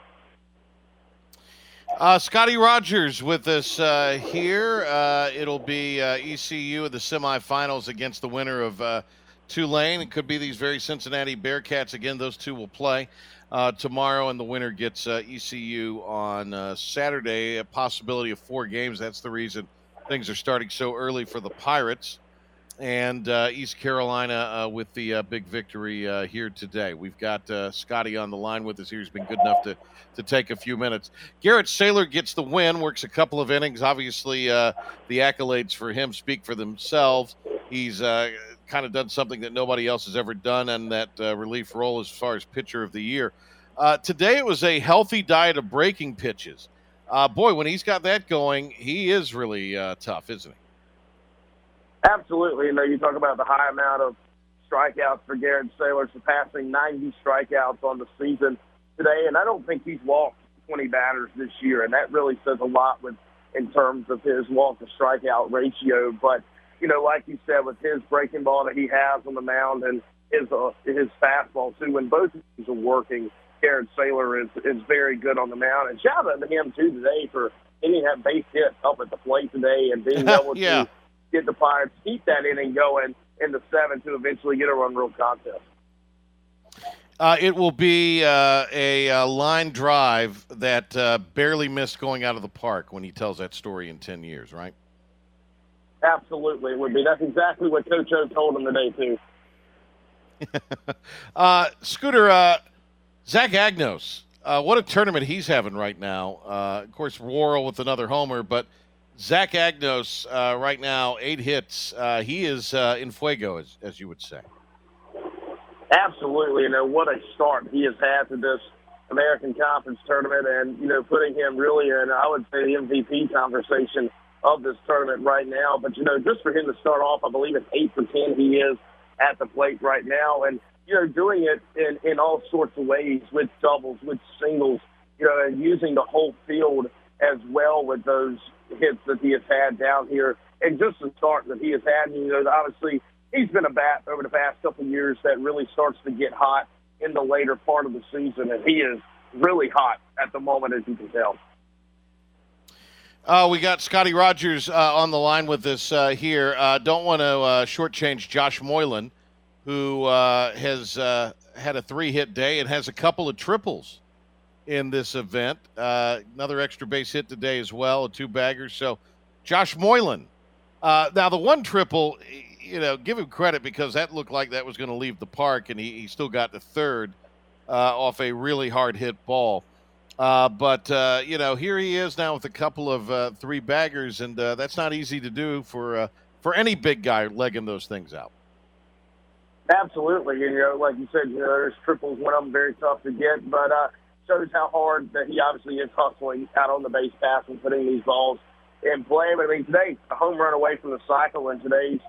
Uh, Scotty Rogers with us uh, here. Uh, it'll be uh, ECU in the semifinals against the winner of uh, Tulane. It could be these very Cincinnati Bearcats again. Those two will play uh, tomorrow, and the winner gets ECU on Saturday. A possibility of four games. That's the reason things are starting so early for the Pirates. And uh, East Carolina uh, with the uh, big victory uh, here today. We've got uh, Scotty on the line with us here. He's been good enough to, to take a few minutes. Garrett Saylor gets the win, works a couple of innings. Obviously, uh, the accolades for him speak for themselves. He's kind of done something that nobody else has ever done in that relief role as far as pitcher of the year. today, it was a healthy diet of breaking pitches. boy, when he's got that going, he is really tough, isn't he? Absolutely. You know, you talk about the high amount of strikeouts for Garrett Saylor, surpassing 90 strikeouts on the season today, and I don't think he's walked 20 batters this year, and that really says a lot with in terms of his walk to strikeout ratio. But you know, like you said, with his breaking ball that he has on the mound and his uh, his fastball too, when both of these are working, Garrett Saylor is is very good on the mound. And shout out to him too today for hitting that base hit up at the plate today and being able yeah. to get the Pirates keep that inning going in the seventh to eventually get a run rule contest. Uh, it will be uh, a, uh, line drive that uh, barely missed going out of the park when he tells that story in 10 years, right? Absolutely, it would be. That's exactly what Coach O told him today, too. Uh, Scooter, uh, Zach Agnos, what a tournament he's having right now. of course, Worrell with another homer, but – Zach Agnos, uh, right now, eight hits. Uh, he is uh, in fuego, as, as you would say. Absolutely. You know, what a start he has had to this American Conference tournament and, you know, putting him really in, I would say, the MVP conversation of this tournament right now. But, you know, just for him to start off, I believe it's 8 for 10 he is at the plate right now. And, you know, doing it in, in all sorts of ways with doubles, with singles, you know, and using the whole field as well with those hits that he has had down here and just the start that he has had. And, you know, obviously he's been a bat over the past couple of years that really starts to get hot in the later part of the season, and he is really hot at the moment, as you can tell. Uh, we got Scotty Rogers uh, on the line with us uh, here. Uh, don't want to uh, shortchange Josh Moylan, who uh, has had a three hit day and has a couple of triples in this event. Uh, another extra base hit today as well, two bagger. So, Josh Moylan. Uh, now, the one triple, you know, give him credit because that looked like that was going to leave the park, and he, he still got the third uh, off a really hard hit ball. Uh, but, uh, you know, here he is now with a couple of uh, three baggers, and that's not easy to do for, for any big guy legging those things out. Absolutely. You know, like you said, you know, there's triples, one of them very tough to get, but shows how hard that he obviously is hustling out on the base pass and putting these balls in play. But I mean, today, a home run away from the cycle in today's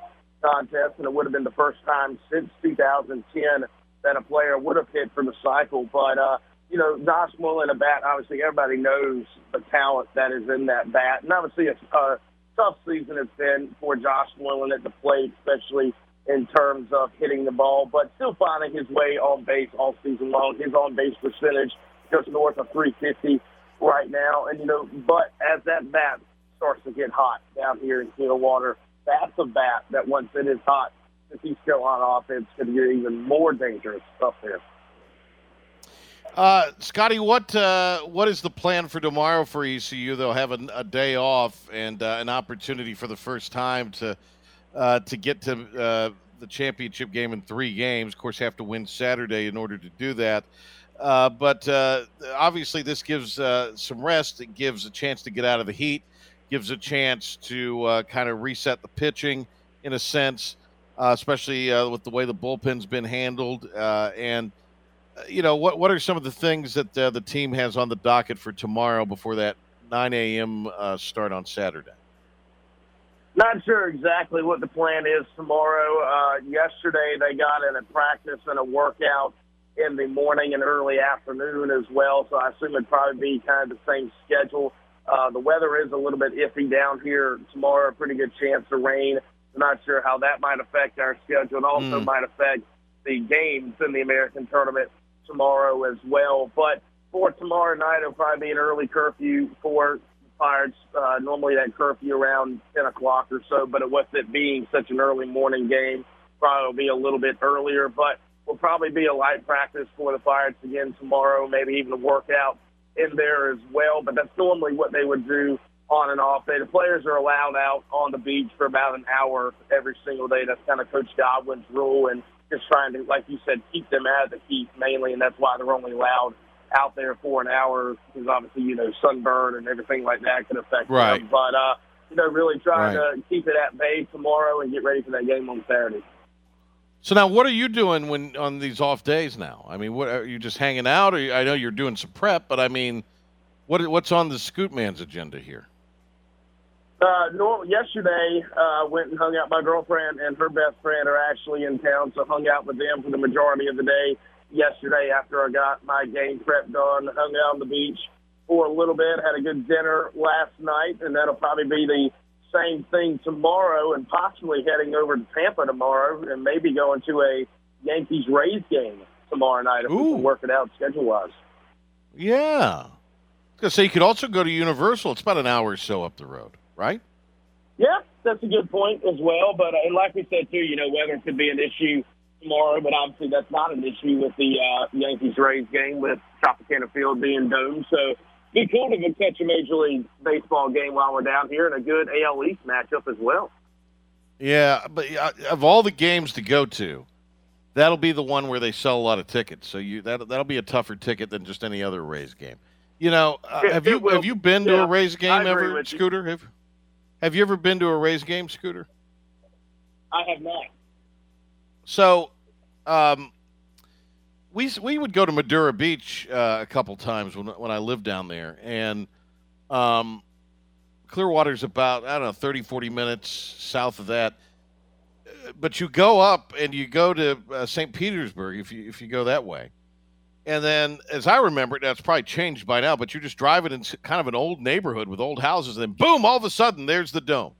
contest, and it would have been the first time since 2010 that a player would have hit for the cycle. But, uh, you know, Josh Moylan, a bat, obviously everybody knows the talent that is in that bat. And obviously it's a tough season it's been for Josh Moylan at the plate, especially in terms of hitting the ball, but still finding his way on base all season long. His on base percentage just north of 350 right now. And, you know, but as that bat starts to get hot down here in Stillwater, that's a bat that once it is hot, if he's still on offense, could get even more dangerous up there. Uh, Scotty, what uh, what is the plan for tomorrow for ECU? They'll have a, a day off and uh, an opportunity for the first time to uh, to get to uh, the championship game in three games. Of course, have to win Saturday in order to do that. Uh, but uh, obviously, this gives uh, some rest. It gives a chance to get out of the heat, gives a chance to uh, kind of reset the pitching in a sense, uh, especially with the way the bullpen's been handled. and, you know, what, what are some of the things that the team has on the docket for tomorrow before that 9 a.m. start on Saturday? Not sure exactly what the plan is tomorrow. yesterday, they got in a practice and a workout in the morning and early afternoon as well. So I assume it'd probably be kind of the same schedule. Uh, the weather is a little bit iffy down here tomorrow. A pretty good chance of rain. I'm not sure how that might affect our schedule and also mm. might affect the games in the American tournament tomorrow as well. But for tomorrow night, it'll probably be an early curfew for Pirates. Uh, normally that curfew around 10 o'clock or so, but with it being such an early morning game, probably will be a little bit earlier, but will probably be a light practice for the Pirates again tomorrow, maybe even a workout in there as well. But that's normally what they would do on and off day. The players are allowed out on the beach for about an hour every single day. That's kind of Coach Godwin's rule, and just trying to, like you said, keep them out of the heat mainly, and that's why they're only allowed out there for an hour because obviously you know sunburn and everything like that can affect Right. them. But uh, you know, really trying Right. to keep it at bay tomorrow and get ready for that game on Saturday. So now, what are you doing when on these off days now? I mean, what are you just hanging out? Or I know you're doing some prep, but I mean, what what's on the Scoot Man's agenda here? Uh, nor yesterday, uh, went and hung out. My girlfriend and her best friend are actually in town, so hung out with them for the majority of the day yesterday after I got my game prep done. Hung out on the beach for a little bit, had a good dinner last night, and that'll probably be the same thing tomorrow, and possibly heading over to Tampa tomorrow, and maybe going to a Yankees Rays game tomorrow night if we can work it out schedule wise. Yeah, say you could also go to Universal. It's about an hour or so up the road, right? Yeah, that's a good point as well. But uh, like we said too, you know, weather could be an issue tomorrow, but obviously that's not an issue with the uh, Yankees Rays game with Tropicana Field being domed. So be cool to catch a Major League Baseball game while we're down here and a good AL East matchup as well. Yeah, but uh, of all the games to go to, that'll be the one where they sell a lot of tickets. So you that that'll be a tougher ticket than just any other Rays game. You know, uh, It- have it you will- have you been to yeah, a Rays game ever, with you. Scooter? Have Have you ever been to a Rays game, Scooter? I have not. So, um, we we would go to Madeira Beach uh, a couple times when when I lived down there, and um, Clearwater's about I don't know 30, 40 minutes south of that. Uh, But you go up and you go to uh, St. Petersburg if you if you go that way, and then as I remember it, that's probably changed by now. But you're just driving in kind of an old neighborhood with old houses, and then boom, all of a sudden there's the dome,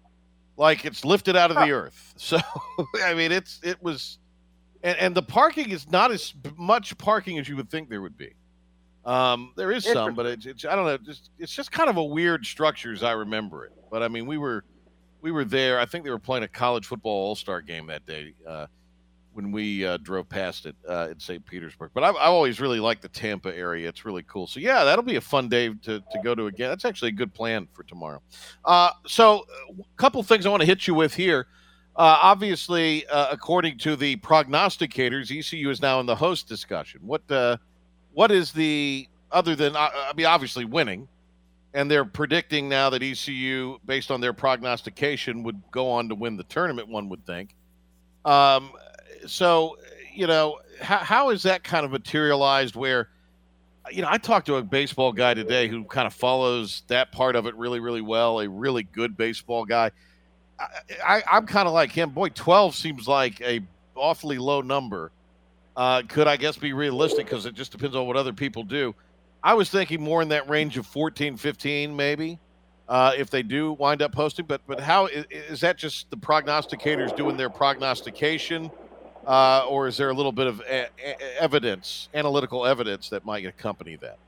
like it's lifted out of the earth. So I mean, it's it was and, and the parking is not as much parking as you would think there would be. Um, there is some, but it's, it's I don't know, just it's just kind of a weird structure as I remember it. But I mean, we were we were there. I think they were playing a college football All Star game that day uh, when we uh, drove past it uh, in St. Petersburg. But I've, I've always really liked the Tampa area. It's really cool. So yeah, that'll be a fun day to, to go to again. That's actually a good plan for tomorrow. Uh, so a couple things I want to hit you with here. Uh, obviously, uh, according to the prognosticators, ECU is now in the host discussion. What uh, what is the other than uh, I mean, obviously winning, and they're predicting now that ECU, based on their prognostication, would go on to win the tournament. One would think. Um, so, you know, how, how is that kind of materialized? Where, you know, I talked to a baseball guy today who kind of follows that part of it really, really well. A really good baseball guy. I, I'm kind of like him. Boy, 12 seems like a awfully low number. Uh, could I guess be realistic because it just depends on what other people do. I was thinking more in that range of 14, 15, maybe, uh, if they do wind up hosting. But but how is, is that just the prognosticators doing their prognostication, uh, or is there a little bit of e- e- evidence, analytical evidence that might accompany that?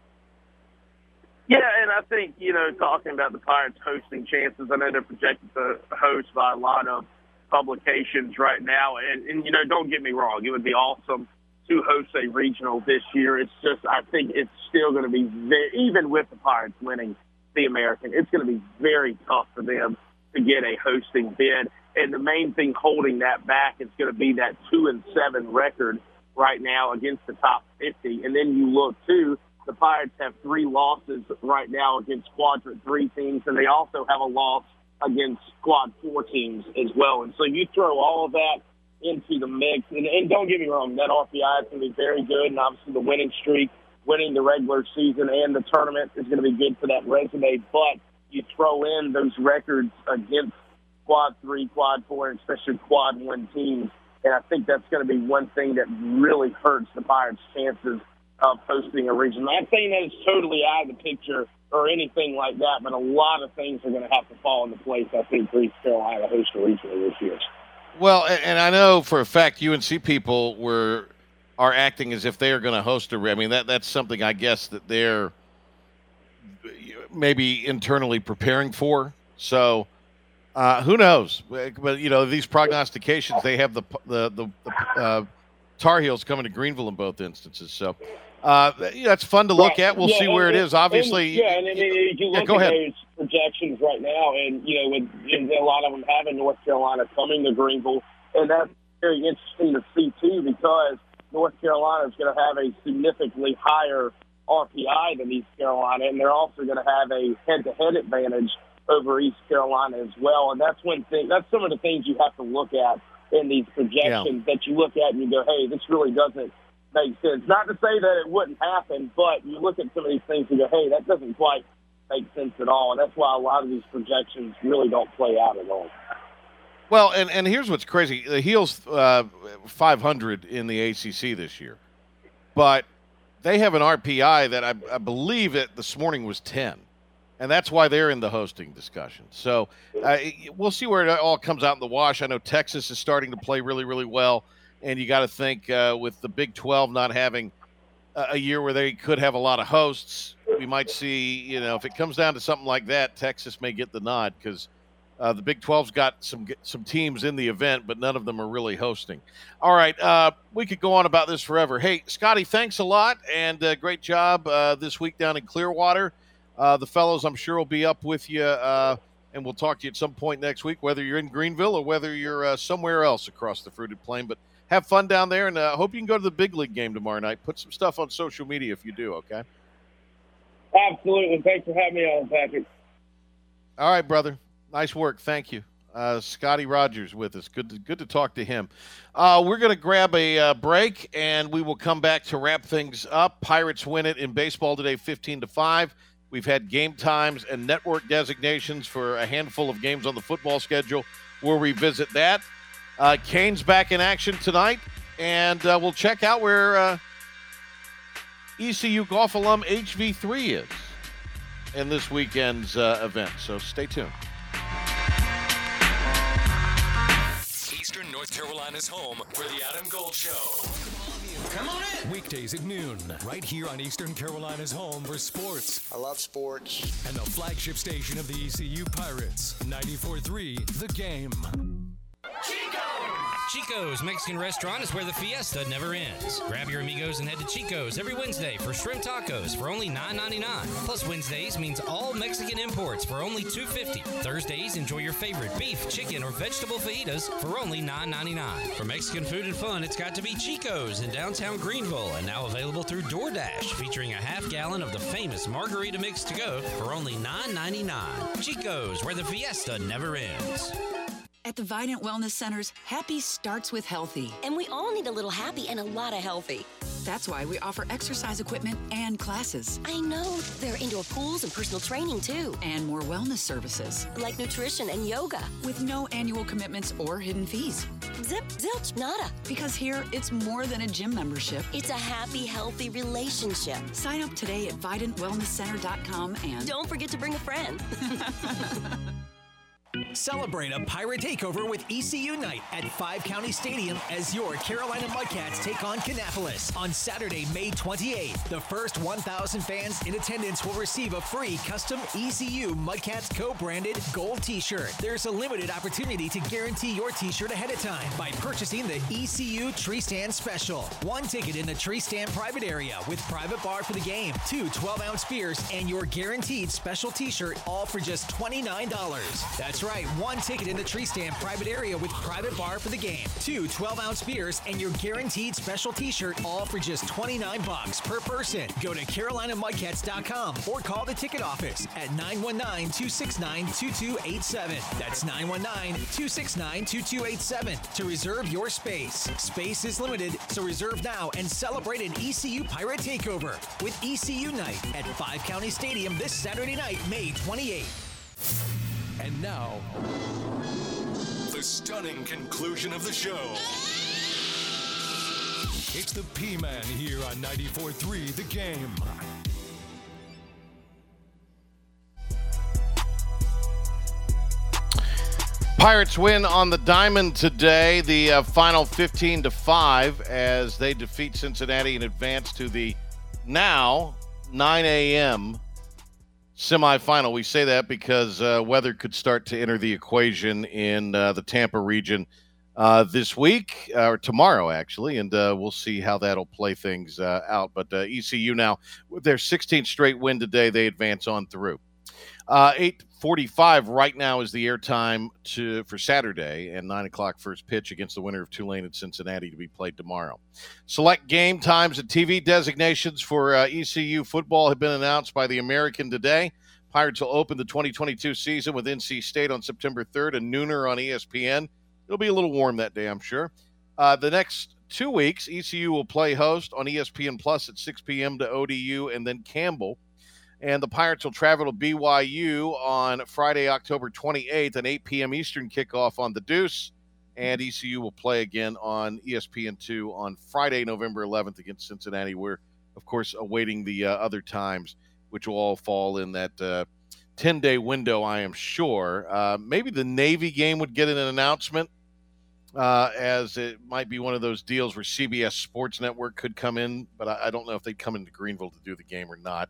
Yeah, and I think, you know, talking about the Pirates hosting chances, I know they're projected to host by a lot of publications right now. And, and you know, don't get me wrong, it would be awesome to host a regional this year. It's just, I think it's still going to be, very, even with the Pirates winning the American, it's going to be very tough for them to get a hosting bid. And the main thing holding that back is going to be that two and seven record right now against the top 50. And then you look too, the Pirates have three losses right now against quadrant three teams, and they also have a loss against squad four teams as well. And so you throw all of that into the mix, and, and don't get me wrong, that RPI is going to be very good, and obviously the winning streak, winning the regular season and the tournament is going to be good for that resume. But you throw in those records against quad three, quad four, and especially quad one teams, and I think that's going to be one thing that really hurts the Pirates' chances of hosting a region. Not saying that it's totally out of the picture or anything like that, but a lot of things are going to have to fall into place. I think for East Carolina to host a regional this year. Well, and I know for a fact UNC people were are acting as if they are going to host a. I mean that that's something I guess that they're maybe internally preparing for. So Uh, who knows? But you know these prognostications. They have the the the, the uh, Tar Heels coming to Greenville in both instances. So uh, yeah, that's fun to look Right. at. We'll Yeah, see where and- it is. Obviously, and, yeah, and, and if you Yeah, look go at ahead. those projections right now, and you know, with and a lot of them having North Carolina coming to Greenville, and that's very interesting to see too, because North Carolina is going to have a significantly higher RPI than East Carolina, and they're also going to have a head-to-head advantage over East Carolina as well. And that's one thing. That's some of the things you have to look at in these projections that you look at and you go, "Hey, this really doesn't make sense." Not to say that it wouldn't happen, but you look at some of these things and go, "Hey, that doesn't quite make sense at all." And that's why a lot of these projections really don't play out at all. Well, and, and here's what's crazy: the Heels uh, 500 in the ACC this year, but they have an RPI that I, I believe that this morning was 10, and that's why they're in the hosting discussion. So uh, we'll see where it all comes out in the wash. I know Texas is starting to play really, really well, and you got to think uh, with the Big 12 not having a year where they could have a lot of hosts, we might see, you know, if it comes down to something like that, Texas may get the nod because uh, the Big 12's got some some teams in the event, but none of them are really hosting. All right, uh, we could go on about this forever. Hey, Scotty, thanks a lot, and uh, great job uh, this week down in Clearwater. Uh, the fellows, I'm sure, will be up with you, uh, and we'll talk to you at some point next week, whether you're in Greenville or whether you're somewhere else across the fruited plain. But have fun down there, and uh, hope you can go to the big league game tomorrow night. Put some stuff on social media if you do. Okay. Absolutely. Thanks for having me on, Patrick. All right, brother. Nice work. Thank you. Uh, Scotty Rogers with us. Good to, good to talk to him. Uh, we're going to grab a uh, break and we will come back to wrap things up. Pirates win it in baseball today 15 to 5. We've had game times and network designations for a handful of games on the football schedule. We'll revisit that. Uh, Canes back in action tonight, and uh, we'll check out where uh, ECU golf alum HV3 is in this weekend's uh, event. So stay tuned. Eastern North Carolina's home for the Adam Gold Show. Come on in. Weekdays at noon, right here on Eastern Carolina's home for sports. I love sports. And the flagship station of the ECU Pirates, 94 3, The Game. Chico's Mexican restaurant is where the fiesta never ends. Grab your amigos and head to Chico's every Wednesday for shrimp tacos for only $9.99. Plus Wednesdays means all Mexican imports for only $2.50. Thursdays enjoy your favorite beef, chicken, or vegetable fajitas for only $9.99. For Mexican food and fun, it's got to be Chico's in downtown Greenville and now available through DoorDash, featuring a half gallon of the famous margarita mix to go for only $9.99. Chico's, where the fiesta never ends. At the Vidant Wellness Centers, happy starts with healthy. And we all need a little happy and a lot of healthy. That's why we offer exercise equipment and classes. I know. There are indoor pools and personal training too. And more wellness services. Like nutrition and yoga. With no annual commitments or hidden fees. Zip, zilch, nada. Because here, it's more than a gym membership. It's a happy, healthy relationship. Sign up today at VidantWellnessCenter.com and Don't forget to bring a friend. Celebrate a pirate takeover with ECU Night at Five County Stadium as your Carolina Mudcats take on Kannapolis on Saturday, May 28th. The first 1,000 fans in attendance will receive a free custom ECU Mudcats co-branded gold t-shirt. There's a limited opportunity to guarantee your t-shirt ahead of time by purchasing the ECU Tree Stand Special. One ticket in the Tree Stand private area with private bar for the game, two 12-ounce beers, and your guaranteed special t-shirt all for just $29. That's right, one ticket in the tree stand private area with private bar for the game. Two 12 ounce beers and your guaranteed special t shirt, all for just 29 bucks per person. Go to CarolinaMudcats.com or call the ticket office at 919 269 2287. That's 919 269 2287 to reserve your space. Space is limited, so reserve now and celebrate an ECU Pirate Takeover with ECU Night at Five County Stadium this Saturday night, May 28th. And now, The stunning conclusion of the show. it's the P Man here on 94.3 The Game. Pirates win on the diamond today. The uh, final 15 to 5 as they defeat Cincinnati and advance to the now 9 a.m. semifinal. We say that because uh, weather could start to enter the equation in uh, the Tampa region uh, this week or tomorrow, actually, and uh, we'll see how that'll play things uh, out. But uh, ECU now, with their 16th straight win today, they advance on through. Uh, 8:45 right now is the airtime to for Saturday, and nine o'clock first pitch against the winner of Tulane and Cincinnati to be played tomorrow. Select game times and TV designations for uh, ECU football have been announced by the American today. Pirates will open the 2022 season with NC State on September 3rd and nooner on ESPN. It'll be a little warm that day, I'm sure. Uh, the next two weeks, ECU will play host on ESPN Plus at 6 p.m. to ODU and then Campbell. And the Pirates will travel to BYU on Friday, October 28th, an 8 p.m. Eastern kickoff on the Deuce. And ECU will play again on ESPN2 on Friday, November 11th against Cincinnati. We're, of course, awaiting the uh, other times, which will all fall in that uh, 10 day window, I am sure. Uh, maybe the Navy game would get an announcement, uh, as it might be one of those deals where CBS Sports Network could come in, but I, I don't know if they'd come into Greenville to do the game or not.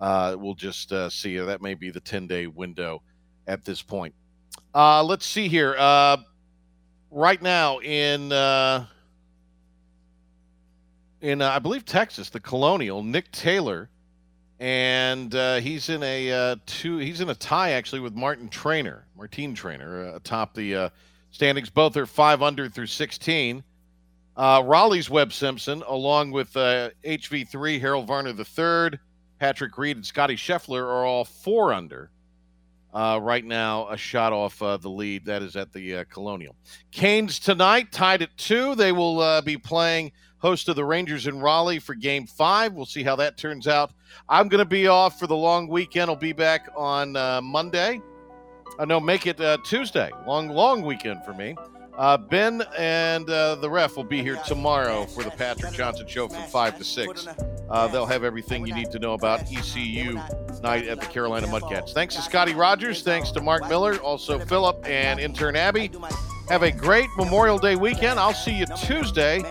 Uh, we'll just uh, see. That may be the 10 day window at this point. Uh, let's see here. Uh, right now in uh, in uh, I believe Texas, the Colonial, Nick Taylor, and uh, he's in a uh, two. He's in a tie actually with Martin Trainer, Martin Trainer, atop the uh, standings. Both are five under through 16. Uh, Raleigh's Webb Simpson, along with uh, HV3 Harold Varner III, Patrick Reed, and Scottie Scheffler, are all four under. Uh, right now, a shot off uh, the lead. That is at the uh, Colonial. Canes tonight, tied at two. They will uh, be playing host of the Rangers in Raleigh for game five. We'll see how that turns out. I'm going to be off for the long weekend. I'll be back on uh, Monday. Uh, no, make it uh, Tuesday. Long, long weekend for me. Uh, ben and uh, the ref will be here tomorrow for the Patrick Johnson Show from 5 to 6. Uh, they'll have everything you need to know about ECU night at the Carolina Mudcats. Thanks to Scotty Rogers. Thanks to Mark Miller. Also, Philip and intern Abby. Have a great Memorial Day weekend. I'll see you Tuesday.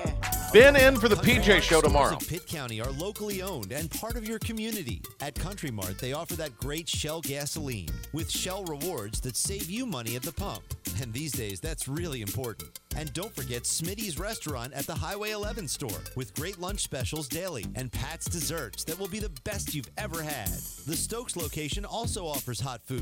Ben in for the PJ Show tomorrow. Pitt County are locally owned and part of your community. At Country Mart, they offer that great Shell gasoline with Shell rewards that save you money at the pump. And these days, that's really important. And don't forget Smitty's restaurant at the Highway 11 store with great lunch specials daily and Pat's desserts that will be the best you've ever had. The Stokes location also offers hot food.